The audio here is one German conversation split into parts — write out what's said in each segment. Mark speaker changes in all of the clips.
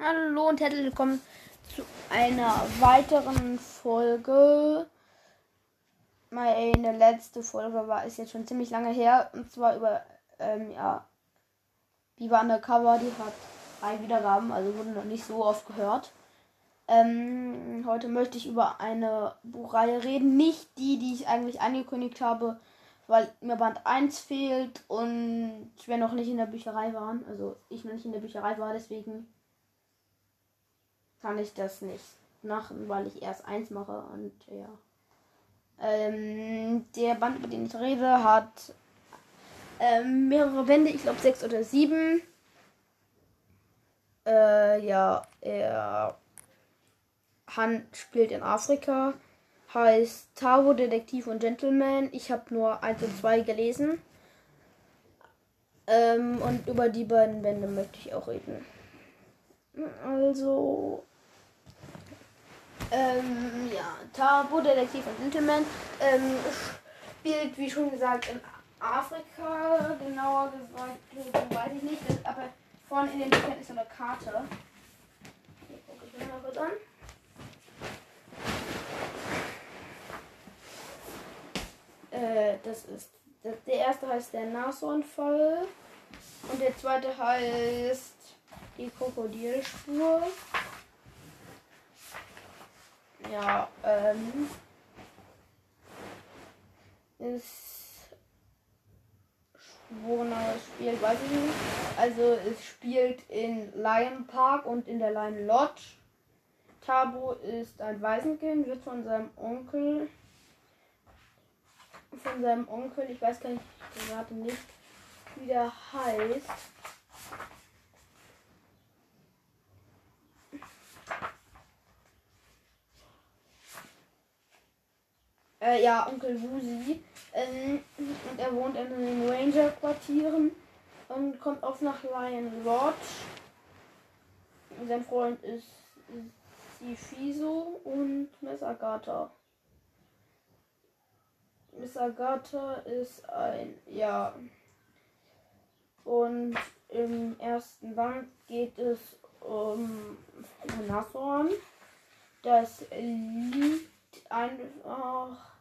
Speaker 1: Hallo und herzlich willkommen zu einer weiteren Folge. Meine letzte Folge war ist jetzt schon ziemlich lange her und zwar über ähm, ja Biber Undercover. Die hat drei Wiedergaben, also wurde noch nicht so oft gehört. Ähm, heute möchte ich über eine Buchreihe reden, nicht die, die ich eigentlich angekündigt habe, weil mir Band 1 fehlt und wir noch nicht in der Bücherei waren. Also ich noch nicht in der Bücherei war, deswegen kann ich das nicht machen, weil ich erst eins mache und ja. Ähm, der Band, über den ich rede, hat ähm, mehrere Bände, ich glaube sechs oder sieben. Äh, ja, er Han spielt in Afrika, heißt Tavo, Detektiv und Gentleman. Ich habe nur 1 und 2 gelesen. Ähm, und über die beiden Bände möchte ich auch reden. Also, ähm, ja, Tabo, Detektiv und Gentleman, ähm, spielt, wie schon gesagt, in Afrika, genauer gesagt, weiß ich nicht, das, aber vorne in den Büchern ist so eine Karte. Hier gucke ich mir mal kurz an. Äh, das ist, der erste heißt der Nashornfall und der zweite heißt die Krokodilspur. Ja, ähm. Ist Schwoner spielt, weiß ich nicht. Also es spielt in Lion Park und in der Lion Lodge. Tabo ist ein Waisenkind, wird von seinem Onkel von seinem Onkel, ich weiß gar nicht gerade nicht, wie der heißt. Äh, ja, Onkel Wusi. Ähm, und er wohnt in den Ranger-Quartieren und kommt auf nach Lion Lodge. Sein Freund ist Sifiso und. Miss Agatha ist ein, ja. Und im ersten Band geht es um Nashorn. Das liegt einfach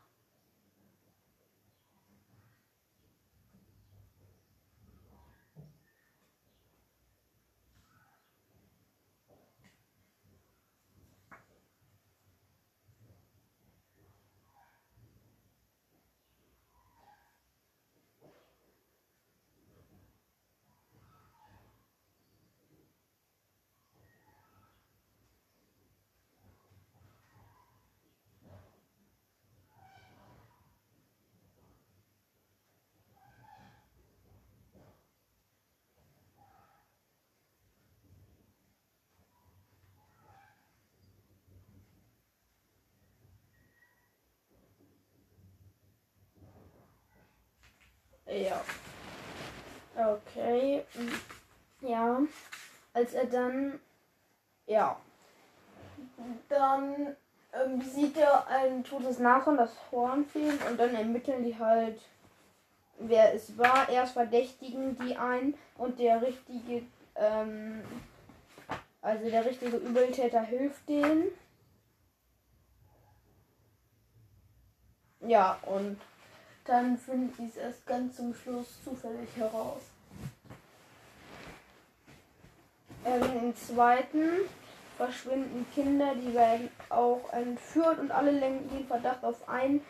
Speaker 1: Ja. Okay. Ja. Als er dann. Ja. Dann ähm, sieht er ein totes Nachhorn, das Horn fehlt und dann ermitteln die halt, wer es war. Erst verdächtigen die ein und der richtige, ähm, also der richtige Übeltäter hilft denen. Ja, und dann finden sie es erst ganz zum Schluss zufällig heraus. Ähm, Im zweiten verschwinden Kinder, die werden auch entführt und alle lenken den Verdacht auf einen.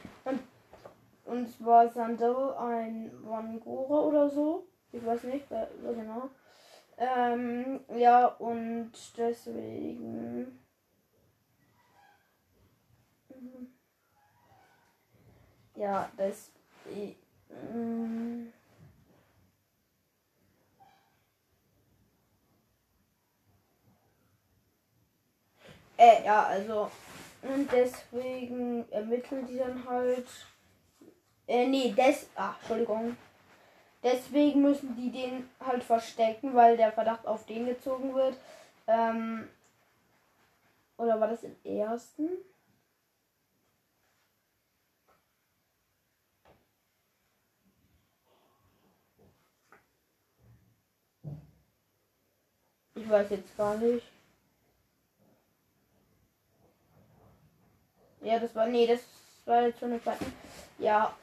Speaker 1: Und, zwar Sandel, ein Wangora oder so. Ich weiß nicht, wer, wer genau. Ähm, ja, und deswegen. Mhm. Ja, das. Äh, ja, also. Und deswegen ermitteln die dann halt. Äh, nee, des. Ah, Entschuldigung. Deswegen müssen die den halt verstecken, weil der Verdacht auf den gezogen wird. Ähm, oder war das im ersten? Ich weiß jetzt gar nicht. Ja, das war. Nee, das war jetzt schon eine Platte. Ja.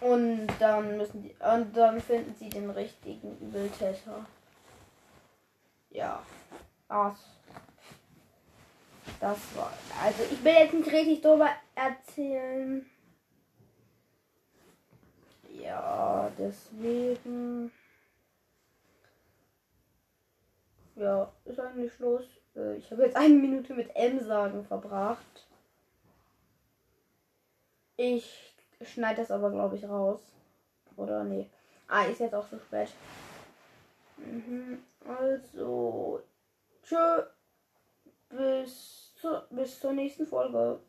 Speaker 1: Und dann müssen die. Und dann finden sie den richtigen Übeltäter. Ja. Das. Das war. Also ich will jetzt nicht richtig drüber erzählen. Ja, deswegen. Ja, ist eigentlich Schluss. Äh, ich habe jetzt eine Minute mit M-Sagen verbracht. Ich schneide das aber, glaube ich, raus. Oder nee. Ah, ist jetzt auch so spät. Mhm. Also, tschö. Bis, zu, bis zur nächsten Folge.